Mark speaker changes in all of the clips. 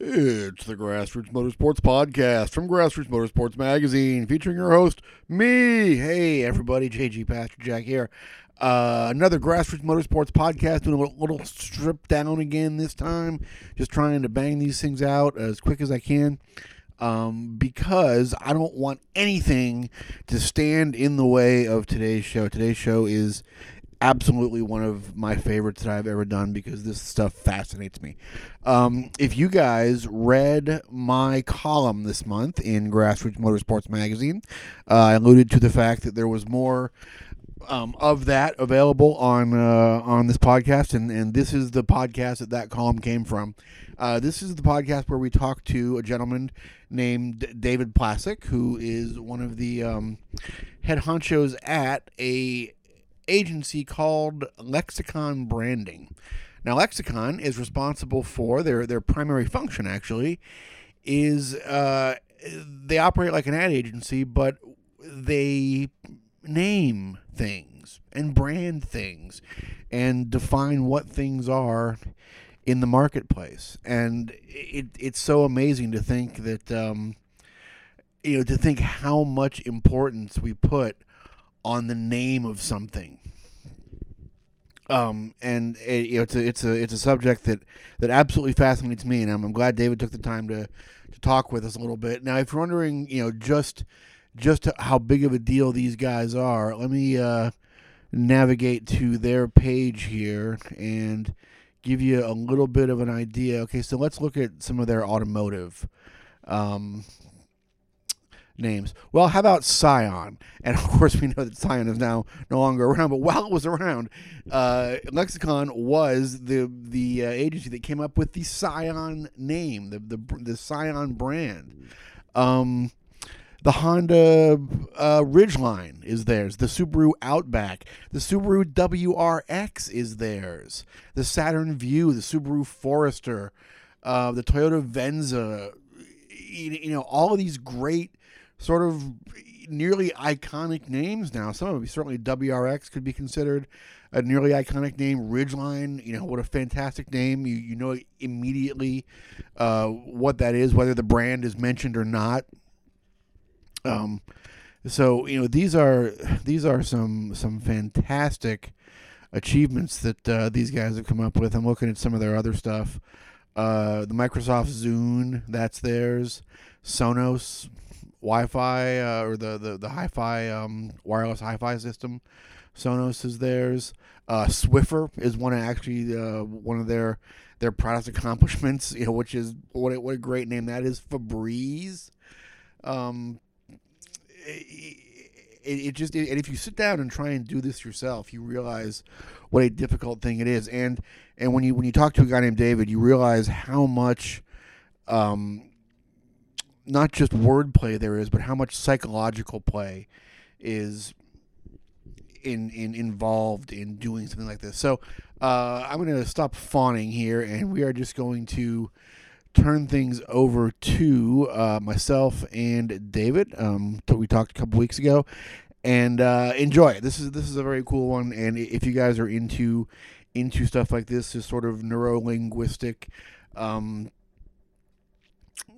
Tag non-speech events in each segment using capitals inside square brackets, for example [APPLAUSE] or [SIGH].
Speaker 1: It's the Grassroots Motorsports Podcast from Grassroots Motorsports Magazine, featuring your host, me. Hey, everybody, JG Pasterjak here. Uh, another Grassroots Motorsports Podcast, doing a little, strip down again this time. Just trying to bang these things out as quick as I can um, because I don't want anything to stand in the way of today's show. Today's show is absolutely one of my favorites that I've ever done because this stuff fascinates me. Um, if you guys read my column this month in Grassroots Motorsports Magazine, uh, I alluded to the fact that there was more. Um, of that available on uh, on this podcast, and, and this is the podcast that that column came from. Uh, this is the podcast where we talk to a gentleman named David Placek, who is one of the um, head honchos at a agency called Lexicon Branding. Now, Lexicon is responsible for their their primary function. Actually, is uh, they operate like an ad agency, but they name things and brand things and define what things are in the marketplace. And it, it's so amazing to think that, um, you know, to think how much importance we put on the name of something. Um, and it, you know, it's a it's a it's a subject that that absolutely fascinates me, and I'm, I'm glad David took the time to to talk with us a little bit. Now, if you're wondering, you know, just just how big of a deal these guys are, let me uh, navigate to their page here and give you a little bit of an idea. Okay, so let's look at some of their automotive um, names. Well, how about Scion? And of course, we know that Scion is now no longer around. But while it was around, uh, Lexicon was the the uh, agency that came up with the Scion name, the the the Scion brand. Um, the Honda uh, Ridgeline is theirs. The Subaru Outback. The Subaru WRX is theirs. The Saturn Vue. The Subaru Forester. Uh, the Toyota Venza. You know, all of these great sort of nearly iconic names now. Some of them, certainly WRX could be considered a nearly iconic name. Ridgeline, you know, what a fantastic name. You, you know immediately uh, what that is, whether the brand is mentioned or not. Um, so you know these are these are some some fantastic achievements that uh, these guys have come up with. I'm looking at some of their other stuff. Uh, the Microsoft Zune, that's theirs. Sonos Wi-Fi uh, or the the the hi-fi um, wireless hi-fi system. Sonos is theirs. Uh, Swiffer is one of actually uh, one of their their product [LAUGHS] accomplishments. You know, which is what a, what a great name that is. Febreze. Um, it, it, just and if you sit down and try and do this yourself, you realize what a difficult thing it is. And and when you when you talk to a guy named David, you realize how much, um, not just wordplay there is, but how much psychological play is in in involved in doing something like this. So uh, I'm going to stop fawning here, and we are just going to turn things over to uh, myself and David. Um, we talked a couple weeks ago, and uh, enjoy it. This is this is a very cool one, and if you guys are into into stuff like this, this sort of neuro linguistic. Um,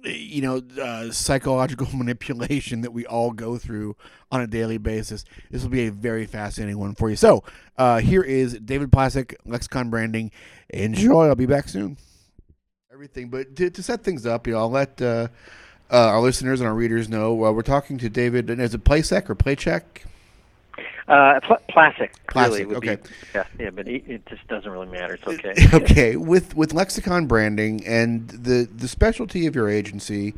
Speaker 1: you know, uh, psychological [LAUGHS] manipulation that we all go through on a daily basis. This will be a very fascinating one for you. So, uh, here is David Placek, Lexicon Branding. Enjoy. I'll be back soon everything. But to, to set things up, you know, I'll let uh, uh, our listeners and our readers know uh, we're talking to David. And is it Playsec or Playcheck?
Speaker 2: Uh, pl- plastic.
Speaker 1: Plastic.
Speaker 2: Really
Speaker 1: okay.
Speaker 2: Be, yeah, yeah, but it, it, just doesn't really matter. It's okay. [LAUGHS]
Speaker 1: okay. With with lexicon branding and the the specialty of your agency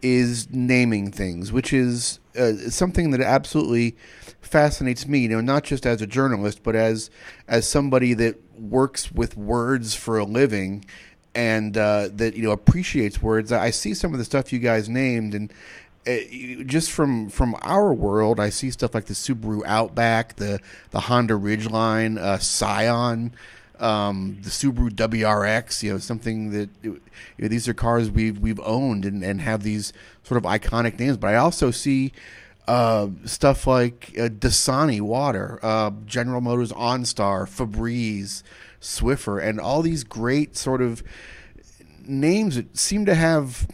Speaker 1: is naming things, which is uh, something that absolutely fascinates me. You know, not just as a journalist, but as as somebody that works with words for a living and uh, that you know appreciates words. I see some of the stuff you guys named, and uh, just from from our world, I see stuff like the Subaru Outback, the the Honda Ridgeline, uh, Scion. Um, the Subaru WRX, you know, something that you know, these are cars we've we've owned and, and have these sort of iconic names. But I also see uh, stuff like uh, Dasani water, uh, General Motors OnStar, Febreze, Swiffer, and all these great sort of names that seem to have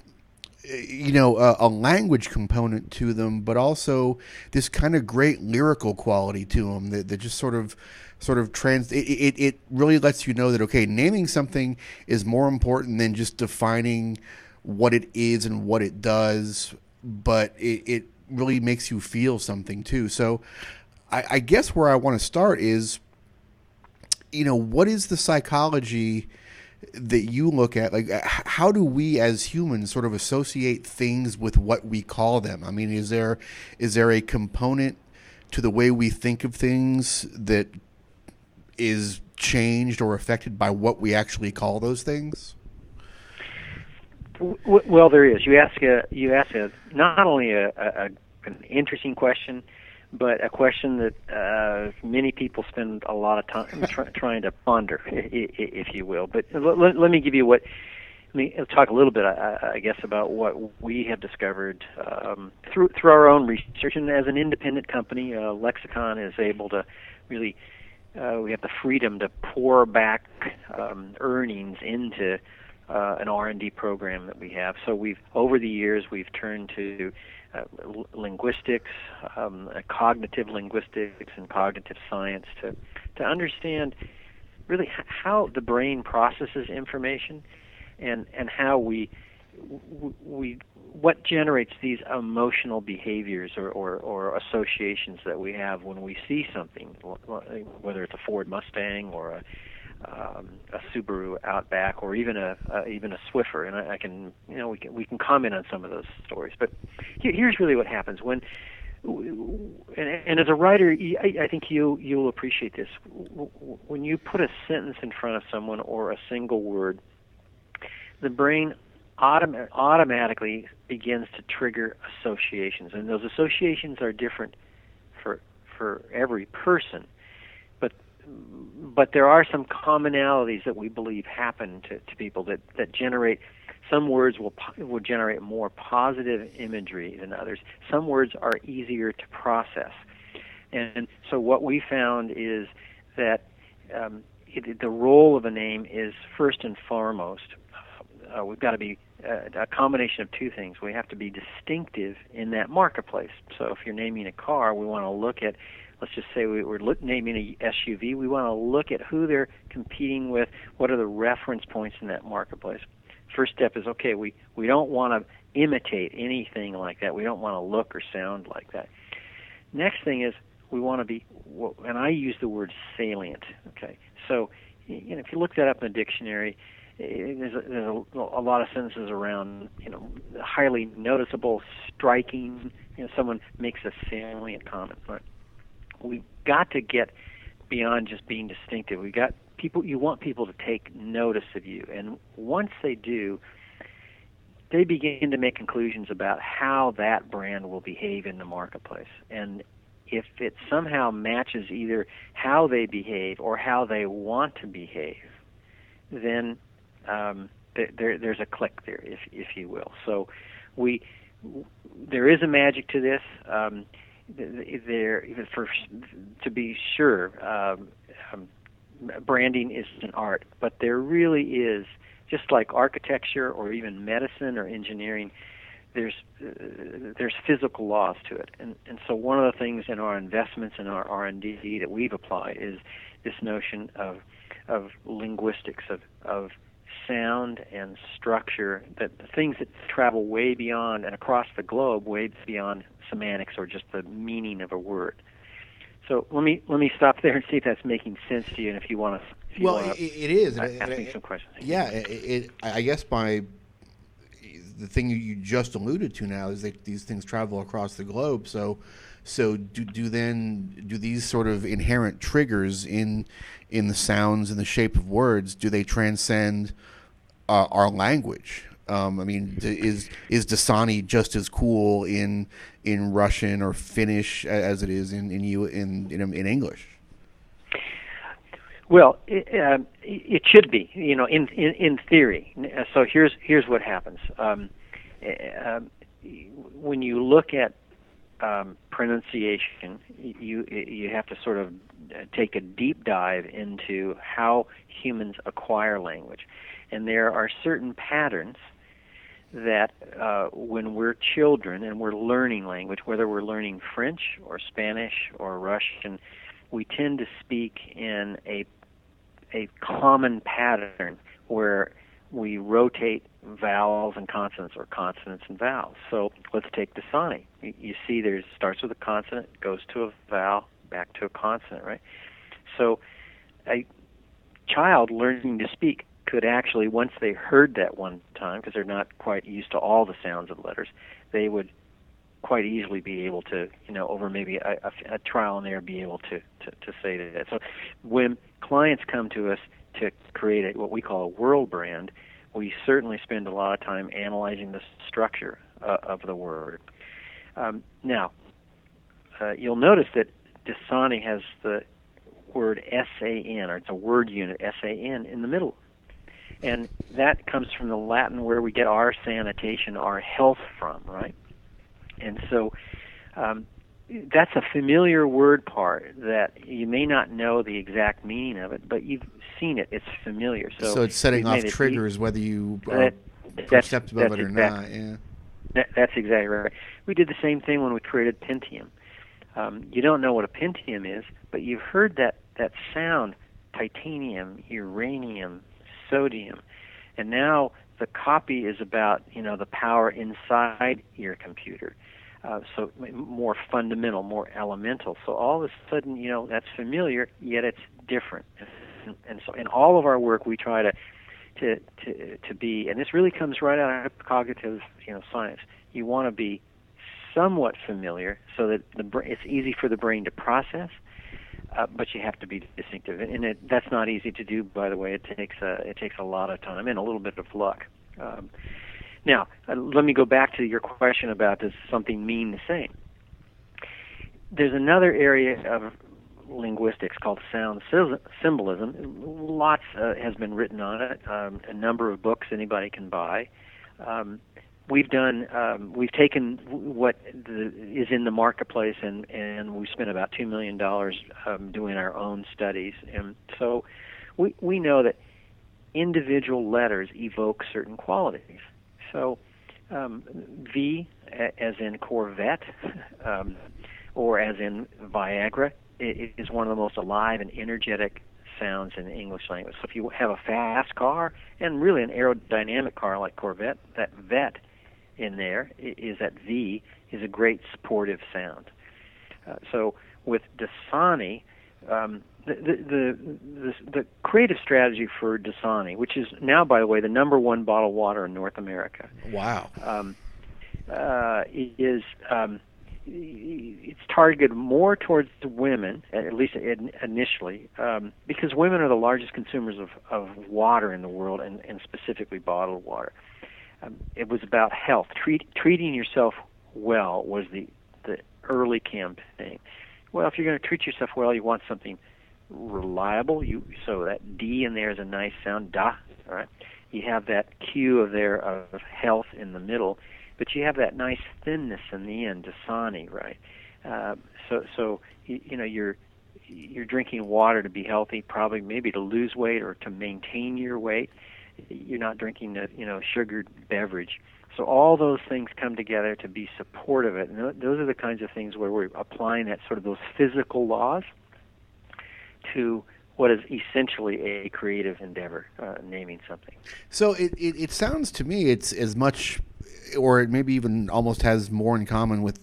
Speaker 1: you know a, a, language component to them but also this kind of great lyrical quality to them that, that just sort of sort of trans it, it, it really lets you know that okay naming something is more important than just defining what it is and what it does but it, it really makes you feel something too. So I, I guess where i want to start is you know what is the psychology that you look at like how do we as humans sort of associate things with what we call them? I mean is there is there a component to the way we think of things that is changed or affected by what we actually call those things?
Speaker 2: Well there is. You ask a you ask a not only a, a an interesting question but a question that uh, many people spend a lot of time try, [LAUGHS] trying to ponder, if you will. But let, let me give you what. Let me talk a little bit, I, I guess, about what we have discovered um, through through our own research. And as an independent company, uh, Lexicon is able to really. Uh, we have the freedom to pour back um, earnings into uh, an R&D program that we have. So we've over the years we've turned to uh, linguistics, um, uh, cognitive linguistics, and cognitive science to to understand really how the brain processes information and and how we we what generates these emotional behaviors or, or, or associations that we have when we see something, whether it's a Ford Mustang or a um, a Subaru Outback or even a even a Swiffer, and I, I can you know we can we can comment on some of those stories. But here, here's really what happens when. And, and as a writer, I, I think you you'll appreciate this. When you put a sentence in front of someone or a single word, the brain autom- automatically begins to trigger associations, and those associations are different for for every person but there are some commonalities that we believe happen to, to people that, that generate some words will will generate more positive imagery than others. Some words are easier to process, and so what we found is that um, it, the role of a name is first and foremost. Uh, we've got to be uh, a combination of two things. We have to be distinctive in that marketplace. So if you're naming a car, we want to look at let's just say we, are naming a SUV, we want to look at who they're competing with, what are the reference points in that marketplace. First step is okay, we, we don't want to imitate anything like that. We don't want to look or sound like that. Next thing is we want to be, and I use the word salient. Okay, so you know if you look that up in a dictionary, there's a, there's a, a lot of sentences around you know highly noticeable, striking. You know, someone makes a salient comment. Right? We've got to get beyond just being distinctive. We got people. You want people to take notice of you, and once they do, they begin to make conclusions about how that brand will behave in the marketplace. And if it somehow matches either how they behave or how they want to behave, then um, there, there's a click there, if if you will. So we there is a magic to this. Um, there for to be sure um, um, branding is an art but there really is just like architecture or even medicine or engineering there's uh, there's physical laws to it. And and so one of the things in our investments in our R&D that we've applied is this notion of of linguistics of of sound and structure that things that travel way beyond and across the globe way beyond semantics or just the meaning of a word. So let me let me stop there and see if that's making sense to you, and if you want to.
Speaker 1: well, it, it is.
Speaker 2: Ask me some questions.
Speaker 1: Yeah, it, it, I guess by the thing you just alluded to now is that these things travel across the globe. So, so do do then do these sort of inherent triggers in in the sounds and the shape of words do they transcend uh, our language? Um, I mean, is is Dasani just as cool in in Russian or Finnish as it is in in you in in, in English?
Speaker 2: Well, it, uh, it should be, you know, in in, in theory. So here's here's what happens. Um, uh, when you look at um, pronunciation. You you have to sort of take a deep dive into how humans acquire language, and there are certain patterns that uh, when we're children and we're learning language, whether we're learning French or Spanish or Russian, we tend to speak in a a common pattern where we rotate vowels and consonants or consonants and vowels. So let's take Dasani. You, you see there's starts with a consonant, goes to a vowel, back to a consonant, right? So a child learning to speak could actually, once they heard that one time, because they're not quite used to all the sounds of letters, they would quite easily be able to, you know, over maybe a, a, a trial and error, be able to, to, to say that. So when clients come to us to create a, what we call a world brand, we certainly spend a lot of time analyzing the structure uh, of the word. Um, now, uh, you'll notice that Dasani has the word S-A-N, or it's a word unit, S-A-N, in the middle. And that comes from the Latin where we get our sanitation, our health from, right? And so um, that's a familiar word part that you may not know the exact meaning of it, but you've seen it. It's familiar. So,
Speaker 1: so it's setting off triggers whether you are that, perceptive
Speaker 2: that's,
Speaker 1: of it or
Speaker 2: exact,
Speaker 1: not. Yeah.
Speaker 2: That, that's exactly right. We did the same thing when we created Pentium. Um, you don't know what a Pentium is, but you've heard that, that sound titanium, uranium, sodium. And now the copy is about, you know, the power inside your computer. Uh, so more fundamental, more elemental. So all of a sudden, you know, that's familiar, yet it's different. And, and so in all of our work, we try to, to, to, to be, and this really comes right out of cognitive, you know, science. You want to be somewhat familiar so that the brain, it's easy for the brain to process, uh, but you have to be distinctive, and it, that's not easy to do. By the way, it takes a it takes a lot of time and a little bit of luck. Um, now, uh, let me go back to your question about does something mean the same. There's another area of linguistics called sound symbolism. Lots uh, has been written on it. Um, a number of books anybody can buy. Um, we've done um, we've taken what the, is in the marketplace and and we spent about two million dollars um, doing our own studies and so we we know that individual letters evoke certain qualities so um, V as in Corvette um, or as in Viagra is one of the most alive and energetic sounds in the English language. So if you have a fast car and really an aerodynamic car like Corvette, that vet in there is that V is a great supportive sound. Uh, so with Dasani, um, the, the, the, the, creative strategy for Dasani, which is now, by the way, the number one bottled water in North America.
Speaker 1: Wow.
Speaker 2: Um, uh, is um, it's targeted more towards women, at least initially, um, because women are the largest consumers of, of water in the world, and, and specifically bottled water um, it was about health. Treat, treating yourself well was the the early campaign. Well, if you're going to treat yourself well, you want something reliable. You so that D in there is a nice sound, da. All right. You have that Q of there of health in the middle, but you have that nice thinness in the end, dasani, right? Uh, so so you, you know you're you're drinking water to be healthy, probably maybe to lose weight or to maintain your weight you're not drinking a you know sugared beverage. So all those things come together to be supportive of it, and those are the kinds of things where we're applying that sort of those physical laws to what is essentially a creative endeavor, uh, naming something.
Speaker 1: So it, it, it sounds to me it's as much, or it maybe even almost has more in common with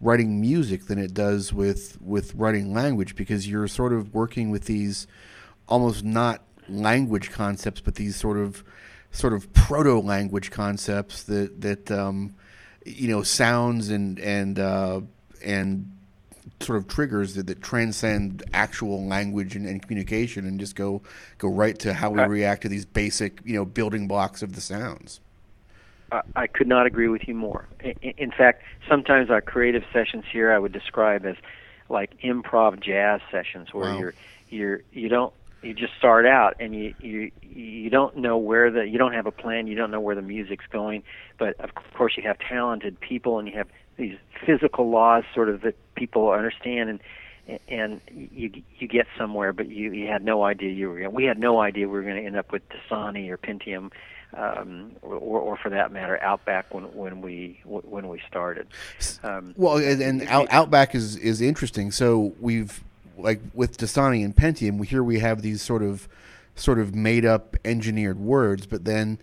Speaker 1: writing music than it does with with writing language because you're sort of working with these almost not language concepts, but these sort of sort of proto language concepts that that um, you know sounds and and uh, and sort of triggers that, that transcend actual language and, and, communication and just go go right to how we react to these basic you know building blocks of the sounds.
Speaker 2: I could not agree with you more. In fact, sometimes our creative sessions here I would describe as like improv jazz sessions where wow. you're you're you don't you just start out and you you you don't know where the you don't have a plan you don't know where the music's going but of course you have talented people and you have these physical laws, sort of that people understand, and and you you get somewhere, but you you had no idea you were. We had no idea we were going to end up with Dasani or Pentium, um, or, or for that matter, Outback when when we when we started.
Speaker 1: Um, well, and, and Out, Outback is is interesting. So we've like with Dasani and Pentium, we here we have these sort of sort of made up engineered words, but then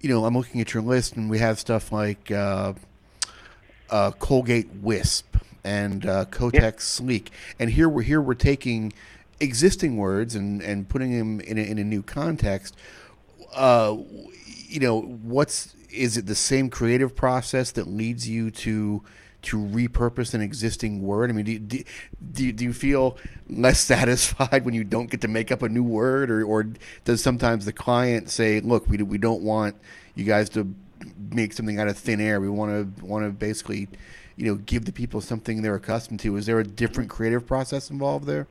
Speaker 1: you know I'm looking at your list and we have stuff like uh, uh, Colgate Wisp and uh, Kotex Sleek. And here we're here we're taking existing words and, and putting them in a, in a new context. Uh, you know, what's is it the same creative process that leads you to to repurpose an existing word? I mean, do, do, do, do you feel less [LAUGHS] satisfied when you don't get to make up a new word, or, or does sometimes the client say, "Look, we we don't want you guys to make something out of thin air. We want to want to basically you know give the people something they're accustomed to. Is there a different creative process involved there?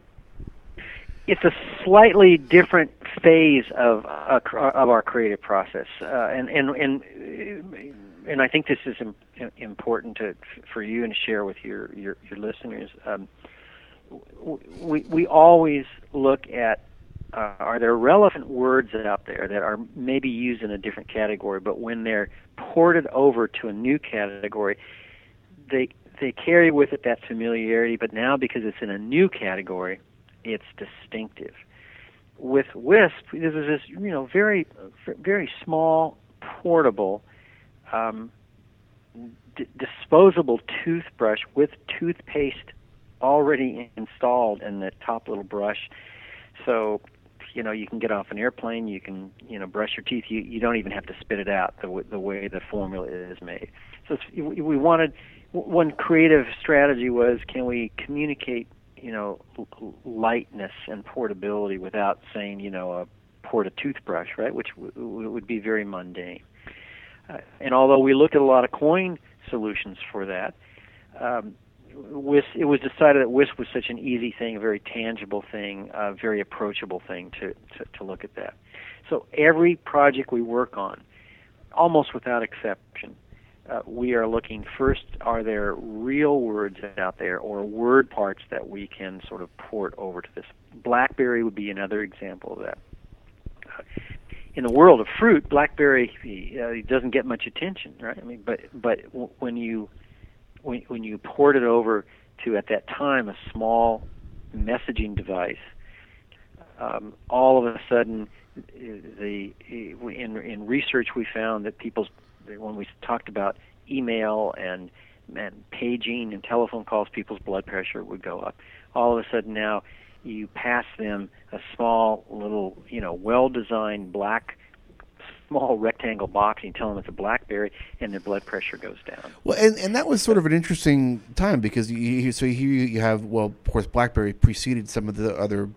Speaker 2: It's a slightly different phase of uh, of our creative process, uh, and and and and I think this is important to for you and share with your your, your listeners. Um, we we always look at uh, are there relevant words out there that are maybe used in a different category, but when they're ported over to a new category, they they carry with it that familiarity, but now because it's in a new category, it's distinctive. With Wisp, this is this you know very very small, portable, um, d- disposable toothbrush with toothpaste already installed in the top little brush. So you know you can get off an airplane you can you know brush your teeth you you don't even have to spit it out the w- the way the formula is made so we wanted one creative strategy was can we communicate you know lightness and portability without saying you know a port a toothbrush right which w- would be very mundane uh, and although we looked at a lot of coin solutions for that um, Wisp, it was decided that Wisp was such an easy thing, a very tangible thing, a very approachable thing to, to, to look at that. So every project we work on, almost without exception, uh, we are looking first are there real words out there or word parts that we can sort of port over to this? Blackberry would be another example of that. Uh, in the world of fruit blackberry uh, doesn't get much attention right? I mean but but when you when, when you port it over to at that time a small messaging device, um, all of a sudden the in in research we found that people's when we talked about email and and paging and telephone calls, people's blood pressure would go up. All of a sudden now you pass them a small little you know well designed black small rectangle box and you tell them it's a blackberry and their blood pressure goes down.
Speaker 1: Well, and, and that was sort of an interesting time because you, so here you have well, of course, blackberry preceded some of the other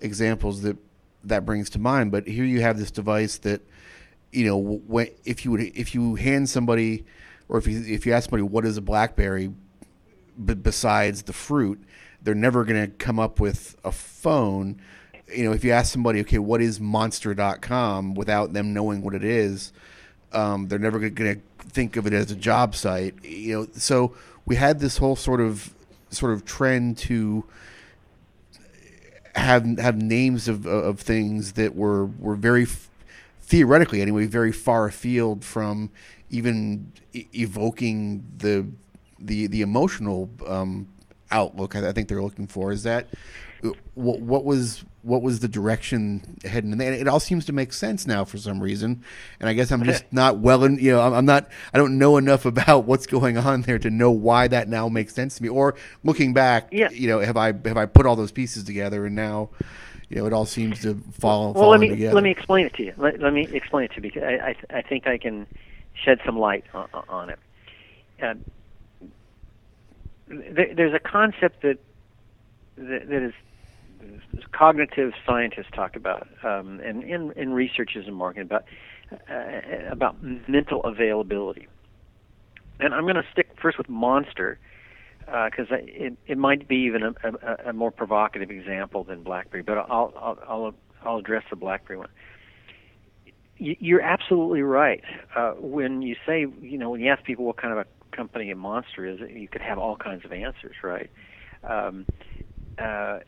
Speaker 1: examples that that brings to mind, but here you have this device that you know when if you would if you hand somebody or if you if you ask somebody what is a blackberry b- besides the fruit, they're never going to come up with a phone you know, if you ask somebody, okay, what is monster.com without them knowing what it is, um, they're never going to think of it as a job site. You know, so we had this whole sort of sort of trend to have have names of of things that were were very theoretically anyway very far afield from even evoking the the the emotional um, outlook I, I think they're looking for. Is that what, what was what was the direction heading? And it all seems to make sense now for some reason. And I guess I'm just not well, in, you know, I'm not, I don't know enough [LAUGHS] about what's going on there to know why that now makes sense to me. Or looking back, yeah. you know, have I have I put all those pieces together and now, you know, it all seems to fall.
Speaker 2: Well, let me
Speaker 1: together.
Speaker 2: let me explain it to you. Let, let me explain it to you because I I, I think I can shed some light on, on it. Uh, there, there's a concept that that, that is cognitive scientists talk about, um, and in, in researchers and marketing about uh, about mental availability. And I'm going to stick first with monster because uh, it it might be even a, a, a, more provocative example than BlackBerry, but I'll I'll I'll, I'll address the BlackBerry one. You're absolutely right. Uh, when you say, you know, when you ask people what kind of a company a monster is, you could have all kinds of answers, right? Um, uh,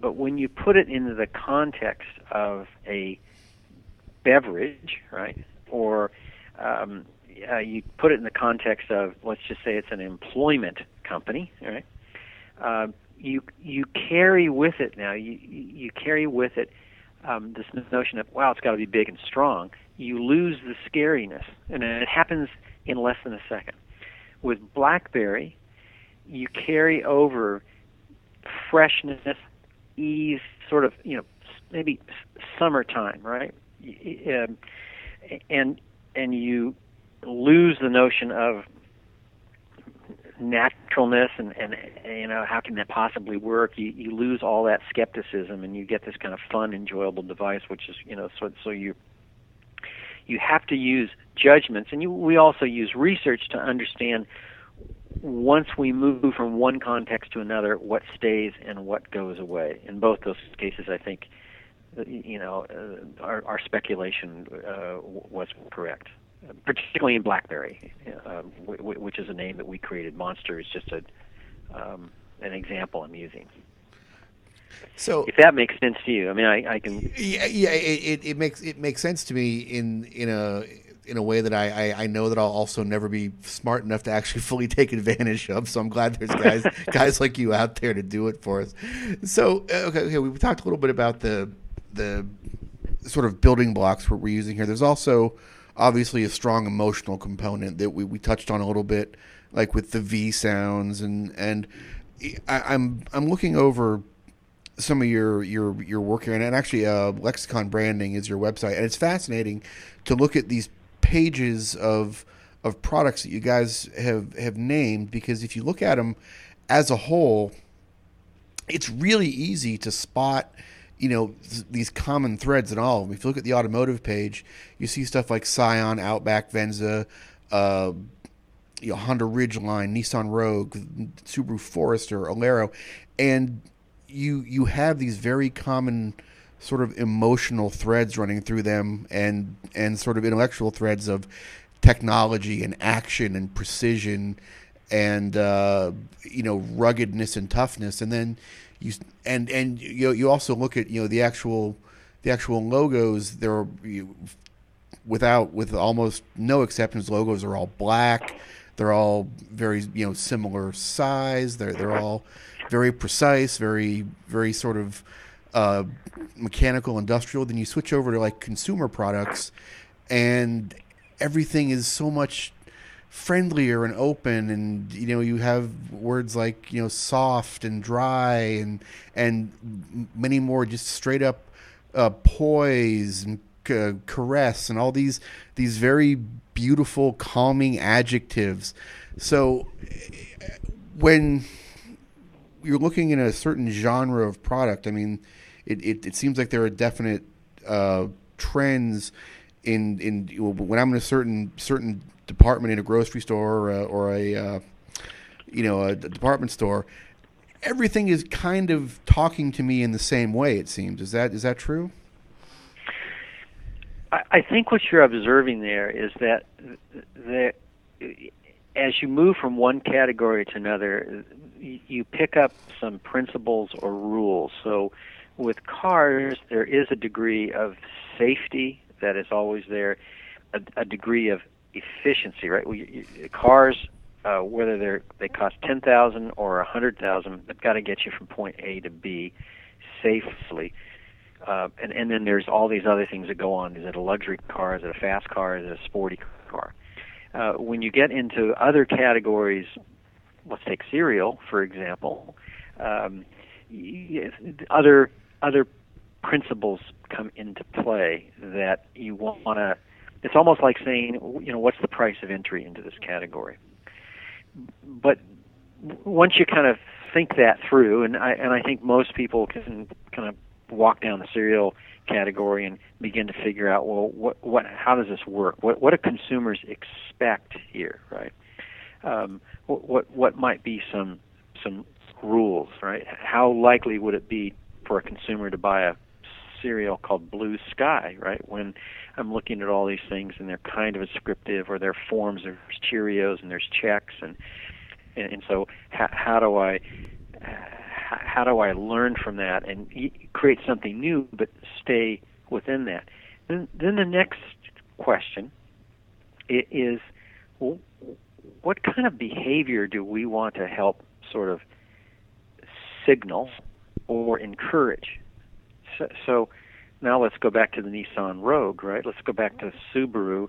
Speaker 2: but when you put it into the context of a beverage, right, or um, uh, you put it in the context of let's just say it's an employment company, right? Uh, you you carry with it now. You you carry with it um, this notion of wow, it's got to be big and strong. You lose the scariness, and it happens in less than a second. With BlackBerry, you carry over freshness, ease, sort of you know maybe summertime, right? Um, and and you lose the notion of naturalness and, and you know how can that possibly work? You you lose all that skepticism and you get this kind of fun enjoyable device which is you know so so you you have to use judgments. And you, we also use research to understand once we move from one context to another what stays and what goes away. In both those cases i think you know uh, our, our speculation uh, was correct particularly in BlackBerry, uh, which is a name that we created. Monster is just a um, an example I'm using.
Speaker 1: So,
Speaker 2: if that makes sense to you, I mean, I, I can.
Speaker 1: Yeah, yeah, it, it makes it makes sense to me in in a in a way that I, I, I, know that I'll also never be smart enough to actually [LAUGHS] fully take advantage of. So I'm glad there's guys [LAUGHS] guys like you out there to do it for us. So uh, okay, okay, we talked a little bit about the the sort of building blocks we're using here. There's also obviously a strong emotional component that we, we touched on a little bit, like with the V sounds and and I, am I'm, I'm looking over some of your your your work here, and actually, uh, Lexicon Branding is your website, and it's fascinating to look at these pages of of products that you guys have have named because if you look at them as a whole, it's really easy to spot you know th- these common threads in all of them. If you look at the automotive page, you see stuff like Scion, Outback, Venza, uh, you know, Honda Ridgeline, Nissan Rogue, Subaru Forester, Alero, and you you have these very common sort of emotional threads running through them, and and sort of intellectual threads of technology and action and precision and uh, you know ruggedness and toughness, and then you and and you you also look at you know the actual the actual logos. They're you, without with almost no exceptions. Logos are all black. They're all very you know similar size. They're they're all very precise, very very sort of uh, mechanical, industrial. Then you switch over to like consumer products, and everything is so much friendlier and open and you know you have words like you know soft and dry and and many more just straight up uh, poise and uh, caress and all these these very beautiful calming adjectives. So when you're looking in a certain genre of product i mean it, it, it seems like there are definite uh, trends in in when I'm in a certain certain department in a grocery store or a, or a uh, you know a department store, everything is kind of talking to me in the same way. It seems is that is that true?
Speaker 2: I think what you're observing there is that that as you move from one category to another, you pick up some principles or rules. So with cars, there is a degree of safety that is always there, a, a degree of efficiency, right? We, cars, uh, whether they're they cost ten thousand or a hundred thousand, they've got to get you from point A to B safely. Uh, and and then there's all these other things that go on. Is it a luxury car? Is it a fast car? Is it a sporty car? Uh, when you get into other categories, let's take cereal for example. Um, other other principles come into play that you want to it's almost like saying you know what's the price of entry into this category? But once you kind of think that through and I and I think most people can kind of walk down the cereal category and begin to figure out well what what how does this work? What what do consumers expect here right? Um, what, what what might be some some rules right? How likely would it be for a consumer to buy a cereal called Blue Sky, right? When I'm looking at all these things and they're kind of descriptive or their forms. There's Cheerios and there's Chex, and and, and so how, how do I how do I learn from that and create something new, but stay within that? Then, then the next question is, well, what kind of behavior do we want to help sort of signal or encourage? So, now let's go back to the Nissan Rogue, right? Let's go back to Subaru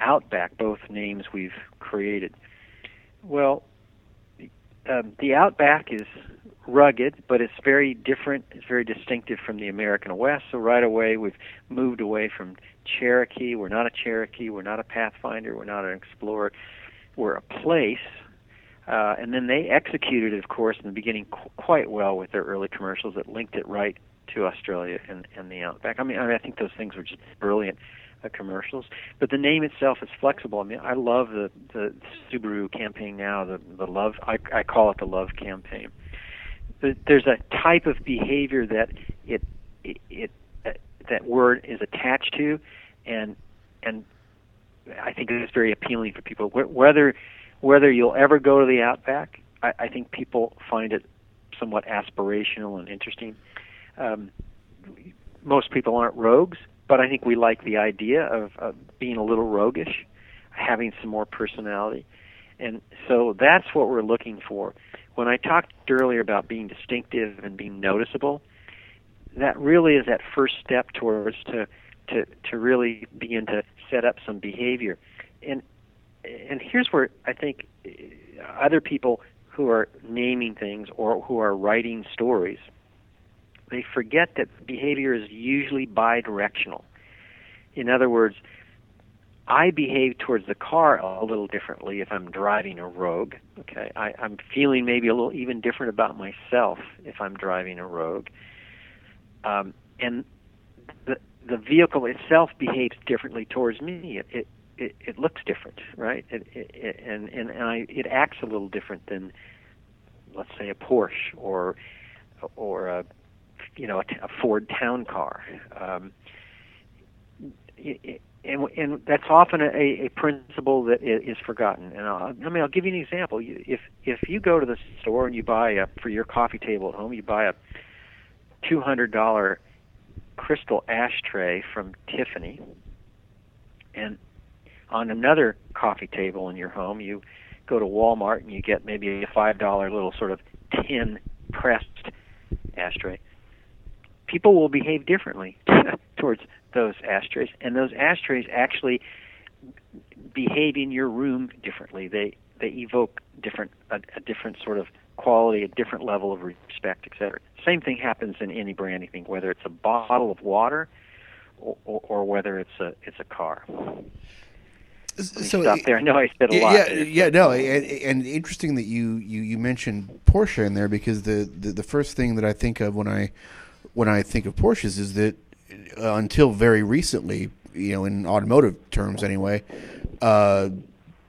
Speaker 2: Outback, both names we've created. Well, um, the Outback is rugged, but it's very different. It's very distinctive from the American West. So right away, we've moved away from Cherokee. We're not a Cherokee. We're not a Pathfinder. We're not an Explorer. We're a place. Uh, and then they executed it, of course, in the beginning qu- quite well with their early commercials that linked it right to Australia and, and the Outback. I mean, I mean, I think those things were just brilliant uh, commercials. But the name itself is flexible. I mean, I love the the Subaru campaign now. The the love I I call it the love campaign. There's a type of behavior that it it, it uh, that word is attached to, and and I think it's very appealing for people. Whether whether you'll ever go to the Outback, I, I think people find it somewhat aspirational and interesting. Um, most people aren't rogues, but I think we like the idea of, of being a little roguish, having some more personality. And so that's what we're looking for. When I talked earlier about being distinctive and being noticeable, that really is that first step towards to to to really begin to set up some behavior. And and here's where I think other people who are naming things or who are writing stories they forget that behavior is usually bidirectional. In other words, I behave towards the car a little differently if I'm driving a Rogue. Okay, I, I'm feeling maybe a little even different about myself if I'm driving a Rogue, um, and the the vehicle itself behaves differently towards me. It it, it, it looks different, right? It, it, and and, and I, it acts a little different than, let's say, a Porsche or or a you know, a, Ford Town Car. Um, and, and that's often a, a principle that is forgotten. And I'll, I mean, I'll give you an example. If if you go to the store and you buy a for your coffee table at home, you buy a two hundred dollar crystal ashtray from Tiffany, and on another coffee table in your home, you go to Walmart and you get maybe a five dollar little sort of tin pressed ashtray people will behave differently [LAUGHS] towards those ashtrays, and those ashtrays actually behave in your room differently. They they evoke different a, a different sort of quality, a different level of respect, etc. Same thing happens in any brand thing, whether it's a bottle of water or, or, or whether it's a it's a car. so stop there. I know I said a
Speaker 1: lot. Yeah, yeah, no, and, and, interesting that you, you, you mentioned Porsche in there because the, the, the first thing that I think of when I when I think of Porsches is that uh, until very recently, you know, in automotive terms anyway, uh,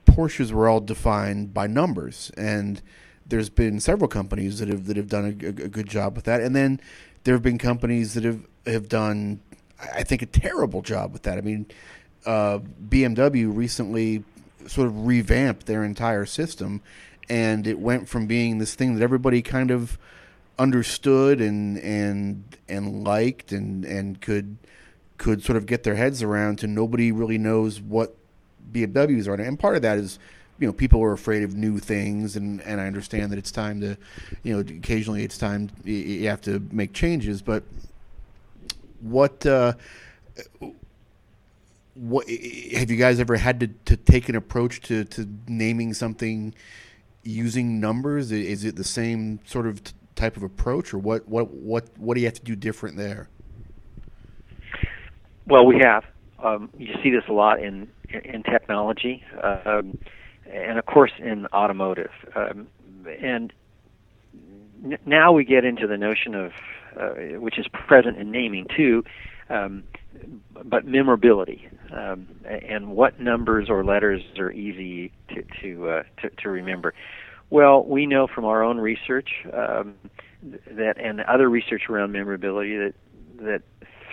Speaker 1: Porsches were all defined by numbers, and there's been several companies that have that have done a, a good job with that, and then there have been companies that have have done, I think, a terrible job with that. I mean, uh, BMW recently sort of revamped their entire system, and it went from being this thing that everybody kind of understood and and and liked and and could could sort of get their heads around to nobody really knows what BMWs are. And part of that is you know people are afraid of new things and and I understand that it's time to you know occasionally it's time you have to make changes. But what uh, what have you guys ever had to, to take an approach to, to naming something using numbers? Is it the same sort of type of approach, or what what what what do you have to do different there?
Speaker 2: Well, we have. Um, you see this a lot in in technology, um, and of course in automotive. Um, and n- now we get into the notion of, uh, which is present in naming too, um, but memorability um, and what numbers or letters are easy to to, uh, to, to remember. Well, we know from our own research um, that and other research around memorability that that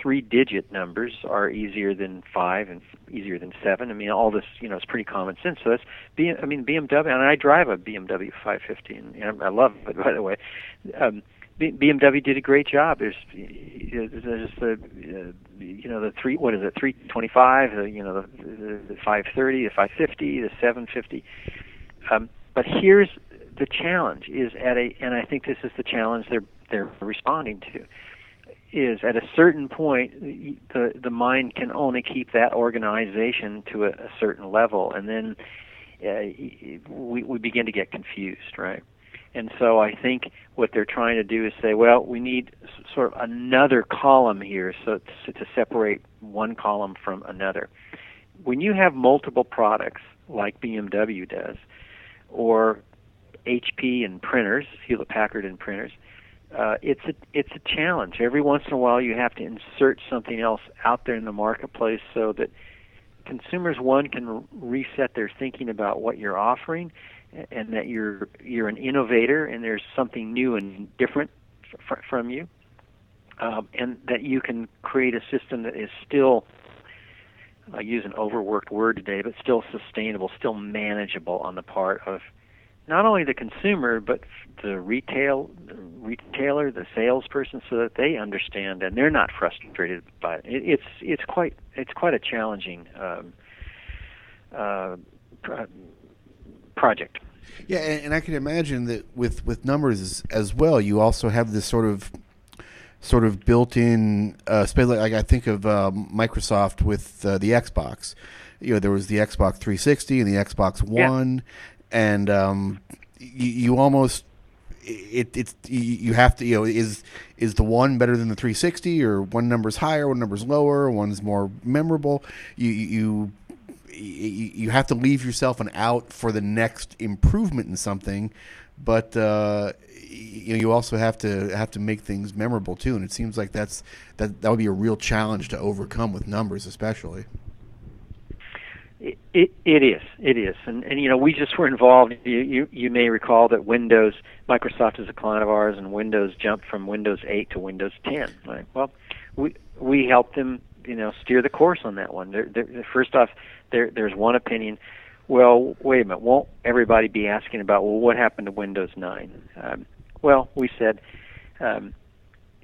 Speaker 2: three-digit numbers are easier than five and easier than seven. I mean, all this, you know, is pretty common sense. So that's, I mean, BMW, and I drive a BMW 550, and, I love it, [LAUGHS] by the way. Um, BMW did a great job. There's, there's the, uh, you know, the three, what is it, 325, the, you know, the, the, the 530, the 550, the 750. Um, but here's the challenge: is at a, and I think this is the challenge they're they're responding to is at a certain point the the mind can only keep that organization to a, a certain level. And then uh, we we begin to get confused right? And so I think what they're trying to do is say well we need sort of another column here so to, to separate one column from another. When you have multiple products like BMW does or HP and printers Hewlett Packard and printers uh, it's a it's a challenge. Every once in a while, you have to insert something else out there in the marketplace so that consumers one can reset their thinking about what you're offering, and that you're you're an innovator and there's something new and different from you, um, and that you can create a system that is still. I use an overworked word today, but still sustainable, still manageable on the part of not only the consumer but the retail the retailer, the salesperson, so that they understand and they're not frustrated by it. It's it's quite it's quite a challenging um, uh, pro- project.
Speaker 1: Yeah, and, and, I can imagine that with with numbers as, as, well, you also have this sort of sort of built-in, uh, like I think of uh, Microsoft with uh, the Xbox. You know, there was the Xbox 360 and the Xbox One, and um, you, you, almost it, it's you have to you know is is the one better than the 360 or one number's higher, one number's lower, one's more memorable. You you you have to leave yourself an out for the next improvement in something, but uh, you, you also have to have to make things memorable too. And it seems like that's that that would be a real challenge to overcome with numbers, especially.
Speaker 2: It, it is. It is. And, and you know, we just were involved. You, you you may recall that Windows, Microsoft is a client of ours, and Windows jumped from Windows 8 to Windows 10. Right. Well, we we helped them, you know, steer the course on that one. They're, they're, first off, there there's one opinion. Well, wait a minute. Won't everybody be asking about well, what happened to Windows 9? Um, well, we said um,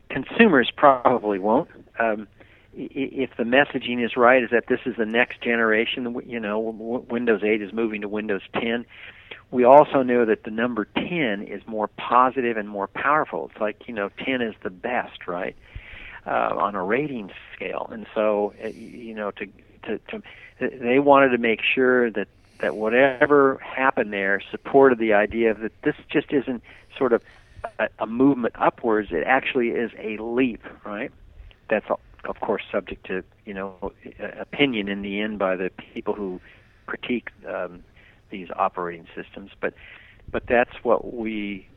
Speaker 2: consumers probably won't. Um, if the messaging is right, is that this is the next generation. You know, Windows 8 is moving to Windows 10. We also know that the number 10 is more positive and more powerful. It's like you know, 10 is the best, right, uh, on a rating scale. And so, uh, you know, to, to to they wanted to make sure that that whatever happened there supported the idea that this just isn't sort of a, a movement upwards. It actually is a leap, right? That's all of course, subject to you know opinion in the end by the people who critique um, these operating systems. But but that's what we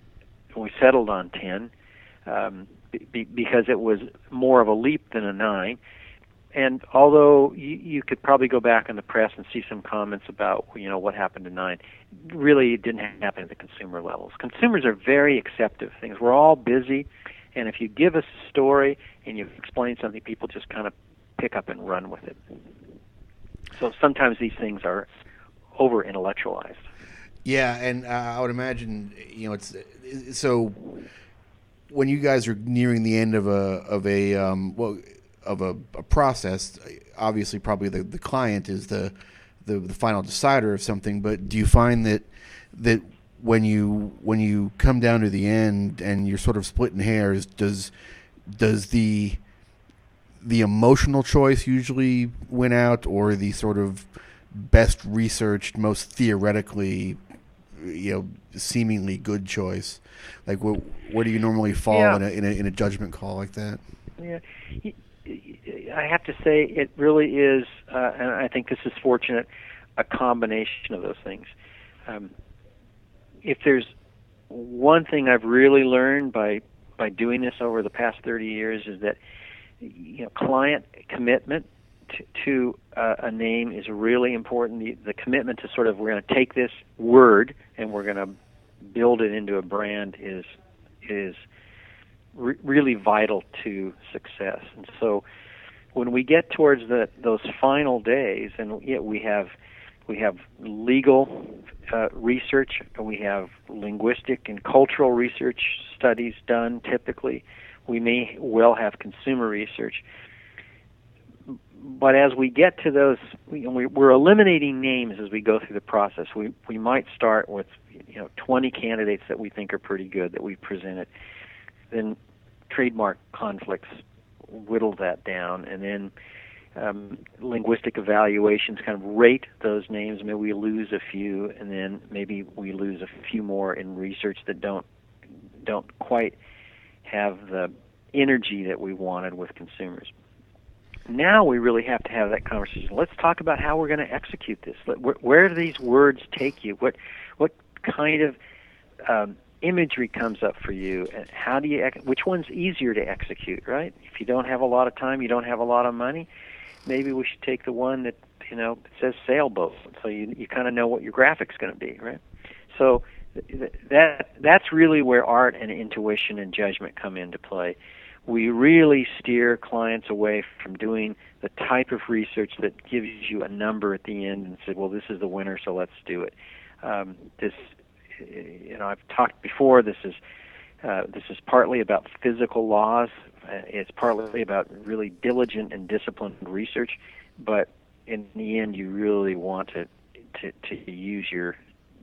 Speaker 2: we settled on ten um, be, because it was more of a leap than a nine. And although you, you could probably go back in the press and see some comments about you know what happened to nine, really it didn't happen at the consumer levels. Consumers are very accepting of things. We're all busy and if you give us a story and you explain something, people just kind of pick up and run with it. So sometimes these things are over intellectualized.
Speaker 1: Yeah, and uh, I would imagine you know it's so when you guys are nearing the end of a of a um, well of a, a process, obviously probably the, the client is the, the the final decider of something. But do you find that that when you when you come down to the end and you're sort of splitting hairs, does does the the emotional choice usually win out, or the sort of best researched, most theoretically, you know, seemingly good choice? Like, where, where do you normally fall yeah. in, a, in, a, in a judgment call like that?
Speaker 2: Yeah, I have to say it really is, uh, and I think this is fortunate, a combination of those things. Um, if there's one thing I've really learned by by doing this over the past 30 years is that you know client commitment to, to uh, a name is really important. The, the commitment to sort of we're going to take this word and we're going to build it into a brand is is re- really vital to success. And so when we get towards the those final days, and yet we have we have legal uh, research, we have linguistic and cultural research studies done typically. We may well have consumer research. But as we get to those, we, we're eliminating names as we go through the process. We we might start with you know 20 candidates that we think are pretty good that we presented. Then trademark conflicts whittle that down, and then um, linguistic evaluations kind of rate those names. Maybe we lose a few, and then maybe we lose a few more in research that don't don't quite have the energy that we wanted with consumers. Now we really have to have that conversation. Let's talk about how we're going to execute this. Where, where do these words take you? What what kind of um, imagery comes up for you and how do you which one's easier to execute right? If you don't have a lot of time you don't have a lot of money maybe we should take the one that you know says sailboat so you you kind of know what your graphic's going to be right? So that that's really where art and intuition and judgment come into play. We really steer clients away from doing the type of research that gives you a number at the end and said well this is the winner so let's do it. Um, this you know, I've talked before. This is uh, this is partly about physical laws. Uh, it's partly about really diligent and disciplined research. But in the end, you really want to to, to use your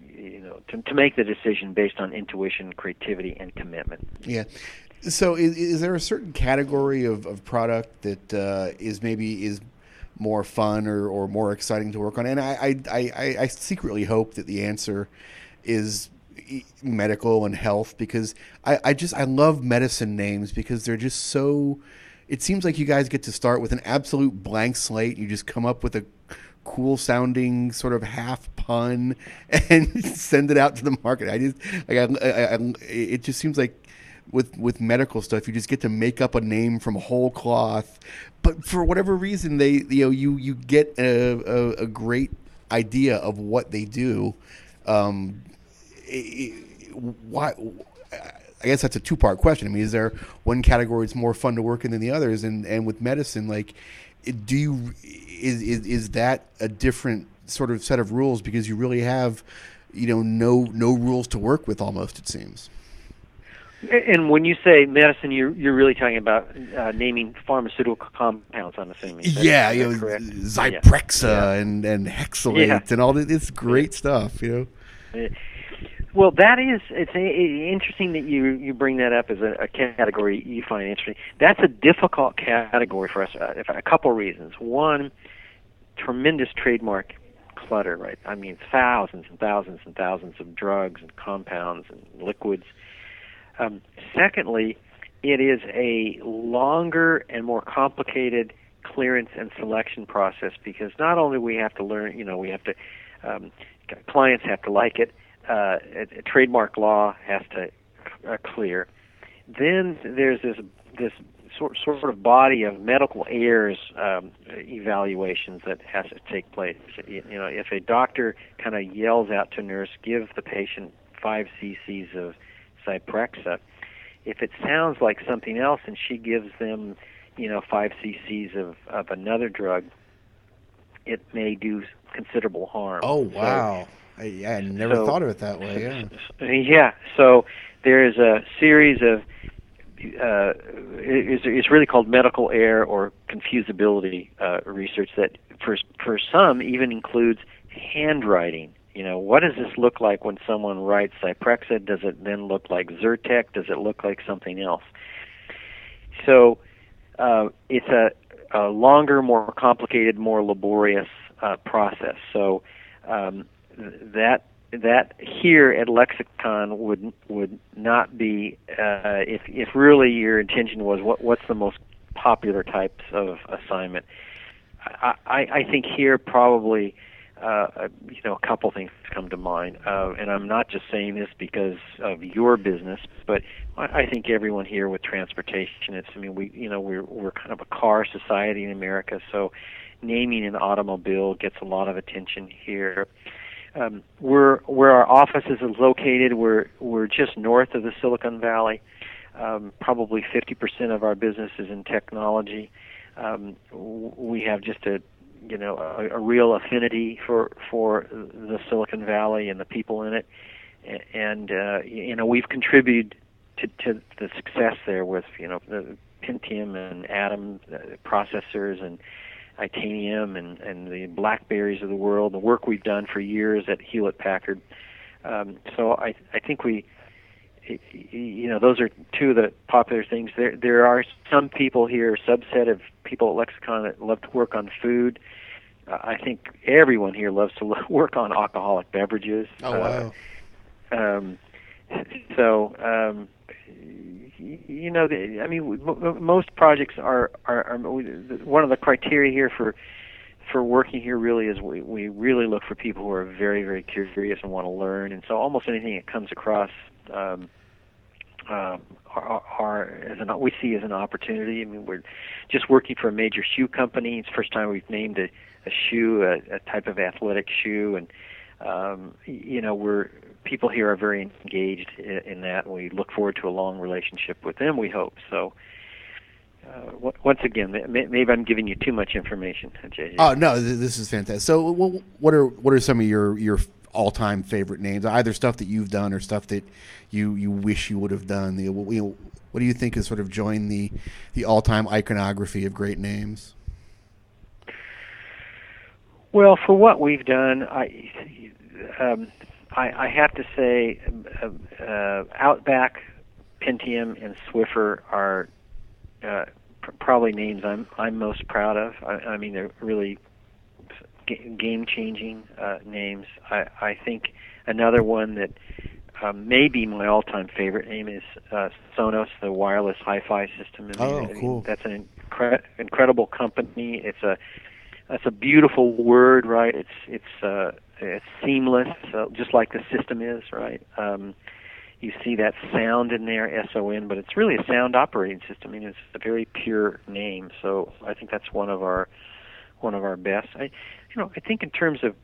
Speaker 2: you know to, to make the decision based on intuition, creativity, and commitment.
Speaker 1: Yeah. So, is, is there a certain category of, of product that uh, is maybe is more fun or, or more exciting to work on? And I, I, I, I secretly hope that the answer is medical and health because I, I just I love medicine names because they're just so it seems like you guys get to start with an absolute blank slate. You just come up with a cool sounding sort of half pun [LAUGHS] and send it out to the market. I just like I, I, I, it just seems like with with medical stuff you just get to make up a name from whole cloth but for whatever reason they you know you you get a, a, a great idea of what they do um, why? I guess that's a two part question. I mean, is there one category that's more fun to work in than the others? And and with medicine, like, do you is is, is that a different sort of set of rules because you really have, you know, no no rules to work with almost it seems.
Speaker 2: And when you say medicine, you're you're really talking about uh, naming pharmaceutical compounds. I'm assuming.
Speaker 1: yeah, you know, Zyprexa yeah. and and Hexalate yeah. and all this great stuff. You know.
Speaker 2: Well, that is it's interesting that you you bring that up as a, a category you find interesting. That's a difficult category for us. Uh, a couple reasons. One, tremendous trademark clutter. Right. I mean, thousands and thousands and thousands of drugs and compounds and liquids. Um, secondly, it is a longer and more complicated clearance and selection process because not only we have to learn, you know, we have to um, clients have to like it uh, trademark law has to uh, clear. Then there's this this sort sort of body of medical errors um, evaluations that has to take place. You know, if a doctor kind of yells out to a nurse, "Give the patient five cc's of Zyprexa," if it sounds like something else, and she gives them, you know, five cc's of of another drug, it may do considerable harm.
Speaker 1: Oh wow! So, I, I never so, thought of it that way. Yeah. [LAUGHS]
Speaker 2: Yeah. So there is a series of uh, it's, it's really called medical error or confusability uh, research that for for some even includes handwriting. You know, what does this look like when someone writes Zyprexa? Does it then look like Zyrtec? Does it look like something else? So uh, it's a, a longer, more complicated, more laborious uh, process. So um, that that here at Lexicon would would not be uh, if if really your intention was what what's the most popular types of assignment. I I, I think here probably uh, you know a couple things come to mind, uh, and I'm not just saying this because of your business, but I, I think everyone here with transportation. It's I mean we you know we're we're kind of a car society in America, so naming an automobile gets a lot of attention here. Um, we're where our office is located. We're we're just north of the Silicon Valley. Um, probably 50% of our business is in technology. um, we have just a you know a, a real affinity for for the Silicon Valley and the people in it, and uh, you know we've contributed to, to the success there with you know the Pentium and Atom uh, processors and Itanium and and the Blackberries of the world, the work we've done for years at Hewlett Packard. Um, so I I think we you know those are two of the popular things. There there are some people here a subset of people at lexicon that love to work on food. Uh, i think everyone here loves to [LAUGHS] work on alcoholic beverages.
Speaker 1: Oh wow. Uh, um,
Speaker 2: so um, you know, the, I mean, most projects are, are, are one of the criteria here for for working here really is we we really look for people who are very very curious and want to learn, and so almost anything that comes across. Um, uh, are, are as an we see as an opportunity. I mean, we're just working for a major shoe company. It's the first time we've named a, a shoe, a, a type of athletic shoe, and um, you know we're people here are very engaged in, in that. And we look forward to a long relationship with them. We hope so. Uh, once again, maybe I'm giving you too much information, JJ.
Speaker 1: Oh no, this is fantastic. So, what are what are some of your your all time favorite names? Either stuff that you've done or stuff that you you wish you would have done. The, what do you think has sort of joined the the all time iconography of great names?
Speaker 2: Well, for what we've done, I um, I, I have to say, uh, uh, Outback, Pentium, and Swiffer are uh, pr- probably names I'm I'm most proud of. I, I mean, they're really g- game-changing uh, names. I, I think another one that um, maybe my all-time favorite name is uh, Sonos, the wireless hi-fi system.
Speaker 1: I mean, oh, cool!
Speaker 2: That's an incre- incredible company. It's a that's a beautiful word, right? It's it's uh, it's seamless, so just like the system is, right? Um, you see that sound in there, SON, but it's really a sound operating system. I mean, it's a very pure name. So I think that's one of our one of our best. I, you know, I think in terms of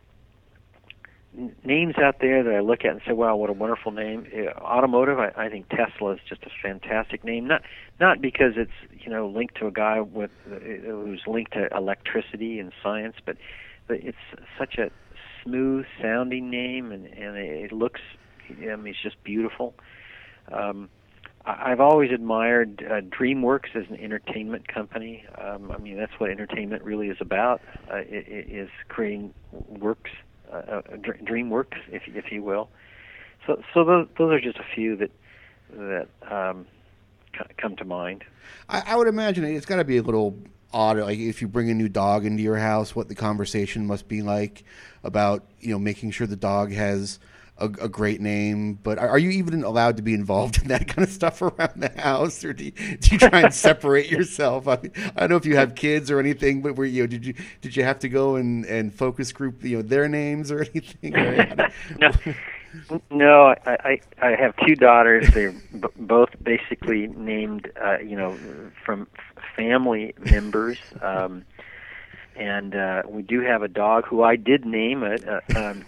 Speaker 2: names out there that I look at and say, "Wow, what a wonderful name!" Uh, automotive, I, I think Tesla is just a fantastic name. Not not because it's you know linked to a guy with uh, who's linked to electricity and science, but, but it's such a smooth sounding name, and and it looks, I mean, it's just beautiful. Um, I've always admired uh, DreamWorks as an entertainment company. Um, I mean, that's what entertainment really is about. Uh, it, it is creating works, uh, DreamWorks, if if you will. So, so those, those are just a few that that um, come to mind.
Speaker 1: I, I would imagine it's got to be a little odd like if you bring a new dog into your house what the conversation must be like about you know making sure the dog has a, a great name but are, you even allowed to be involved [LAUGHS] in that kind of stuff around the house or do you, do you try and [LAUGHS] separate yourself I, I don't know if you have kids or anything but were you know, did you did you have to go and and focus group you know their names or [LAUGHS] anything
Speaker 2: no no, I, I I have two daughters. They're b- both basically named, uh, you know, from family members. Um, and uh, we do have a dog who I did name. It. Uh, um,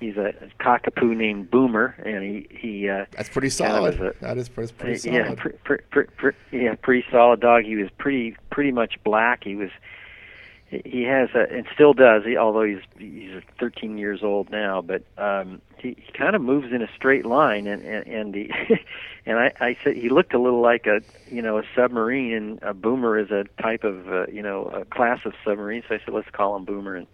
Speaker 2: he's a, cockapoo named Boomer, and he he. Uh,
Speaker 1: That's pretty solid. A, that is pretty, pretty solid.
Speaker 2: Yeah, pre, pre, pre, pre, yeah, pretty solid dog. He was pretty pretty much black. He was he has a, and still does. He, although he's he's 13 years old now, but um, he, he kind of moves in a straight line, and and, and he [LAUGHS] and I, I said he looked a little like a you know a submarine, and a boomer is a type of uh, you know a class of submarine. So I said let's call him boomer, and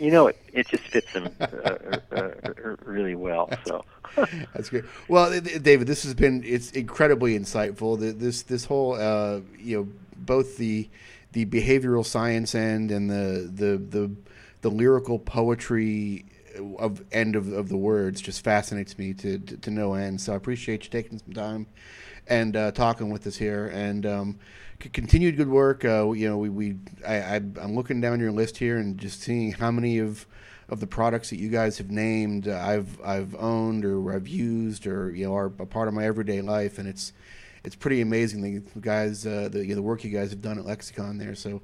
Speaker 2: you know it it just fits him uh, uh, uh really well. So. [LAUGHS]
Speaker 1: That's great. Well, David, this has been it's incredibly insightful. This this whole uh, you know both the the behavioral science end and the the the, the lyrical poetry of end of, of the words just fascinates me to, to, to no end. So I appreciate you taking some time and uh, talking with us here and um, continued good work. Uh, you know, we, we I, am looking down your list here and just seeing how many of of the products that you guys have named uh, I've I've owned or I've used or you know are a part of my everyday life, and it's it's pretty amazing the guys uh, the you know, the work you guys have done at Lexicon there. So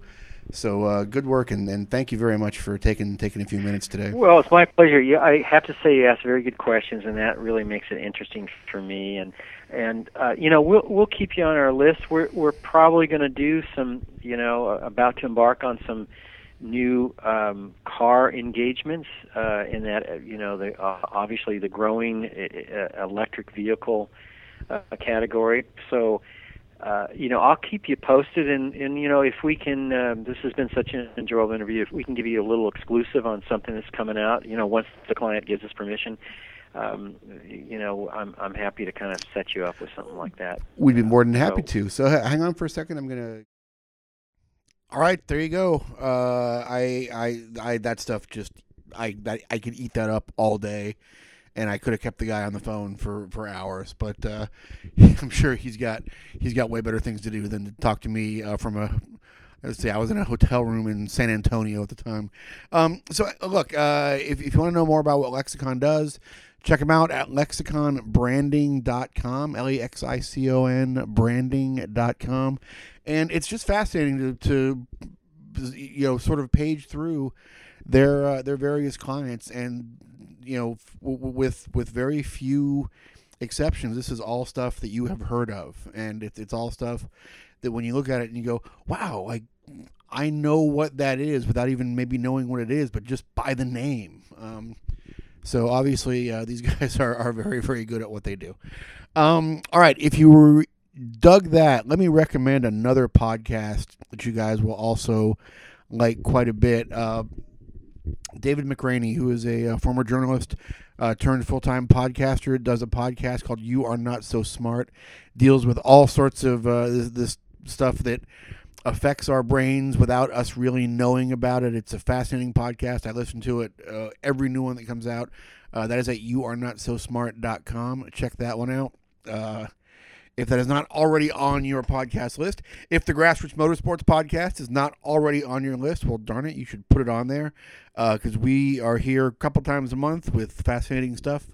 Speaker 1: So uh, good work, and, and thank you very much for taking taking a few minutes today.
Speaker 2: Well, it's my pleasure. I have to say you asked very good questions, and that really makes it interesting for me. And and uh, you know we'll we'll keep you on our list. We're we're probably going to do some you know about to embark on some new um, car engagements uh, in that uh, you know the uh, obviously the growing uh, electric vehicle uh, category. So uh, you know, I'll keep you posted, and, and you know, if we can, um, this has been such an enjoyable interview. If we can give you a little exclusive on something that's coming out, you know, once the client gives us permission, um, you know, I'm I'm happy to kind of set you up with something like that.
Speaker 1: We'd be more than happy so, to. So hang on for a second. I'm gonna. All right, there you go. Uh, I I I that stuff just I I, I could eat that up all day and I could have kept the guy on the phone for, for hours. But uh, [LAUGHS] I'm sure he's got he's got way better things to do than to talk to me uh, from a. Let's see, I was in a hotel room in San Antonio at the time. Um, so uh, look, uh, if, if you want to know more about what Lexicon does, check them out at lexiconbranding.com, L E X I C O N branding.com. And it's just fascinating to, to you know, sort of page through their uh, their various clients and you know, with with very few exceptions, this is all stuff that you have heard of, and it's it's all stuff that when you look at it and you go, wow, like I know what that is without even maybe knowing what it is, but just by the name. Um, so obviously, uh, these [LAUGHS] guys are, are very, very good at what they do. Um, all right, if you were, dug that, let me recommend another podcast that you guys will also like quite a bit. Uh, David McRaney, who is a, a uh, former journalist uh, turned full time podcaster, does a podcast called "You Are Not So Smart," deals with all sorts of uh, this, this, stuff that affects our brains without us really knowing about it. It's a fascinating podcast. I listen to it uh, every new one that comes out. Uh, that is at youarenotsosmart.com. Check that one out. If that is not already on your podcast list. If the Grassroots Motorsports podcast is not already on your list, well, darn it, you should put it on there because uh, we are here a couple times a month with fascinating stuff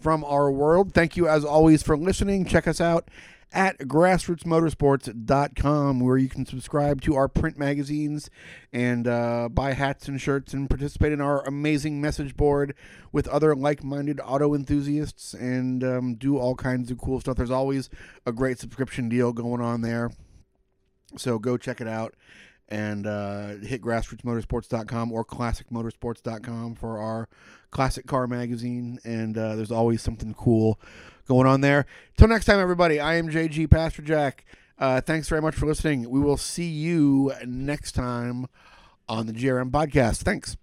Speaker 1: from our world. Thank you, as always, for listening. Check us out at grassrootsmotorsports.com where you can subscribe to our print magazines and uh, buy hats and shirts and participate in our amazing message board with other like-minded auto enthusiasts and um, do all kinds of cool stuff. There's always a great subscription deal going on there. So go check it out and uh, hit grassrootsmotorsports.com or classicmotorsports.com for our classic car magazine. And uh, there's always something cool going on there. Till next time, everybody, I am JG Pasterjak. Uh, thanks very much for listening. We will see you next time on the GRM podcast. Thanks.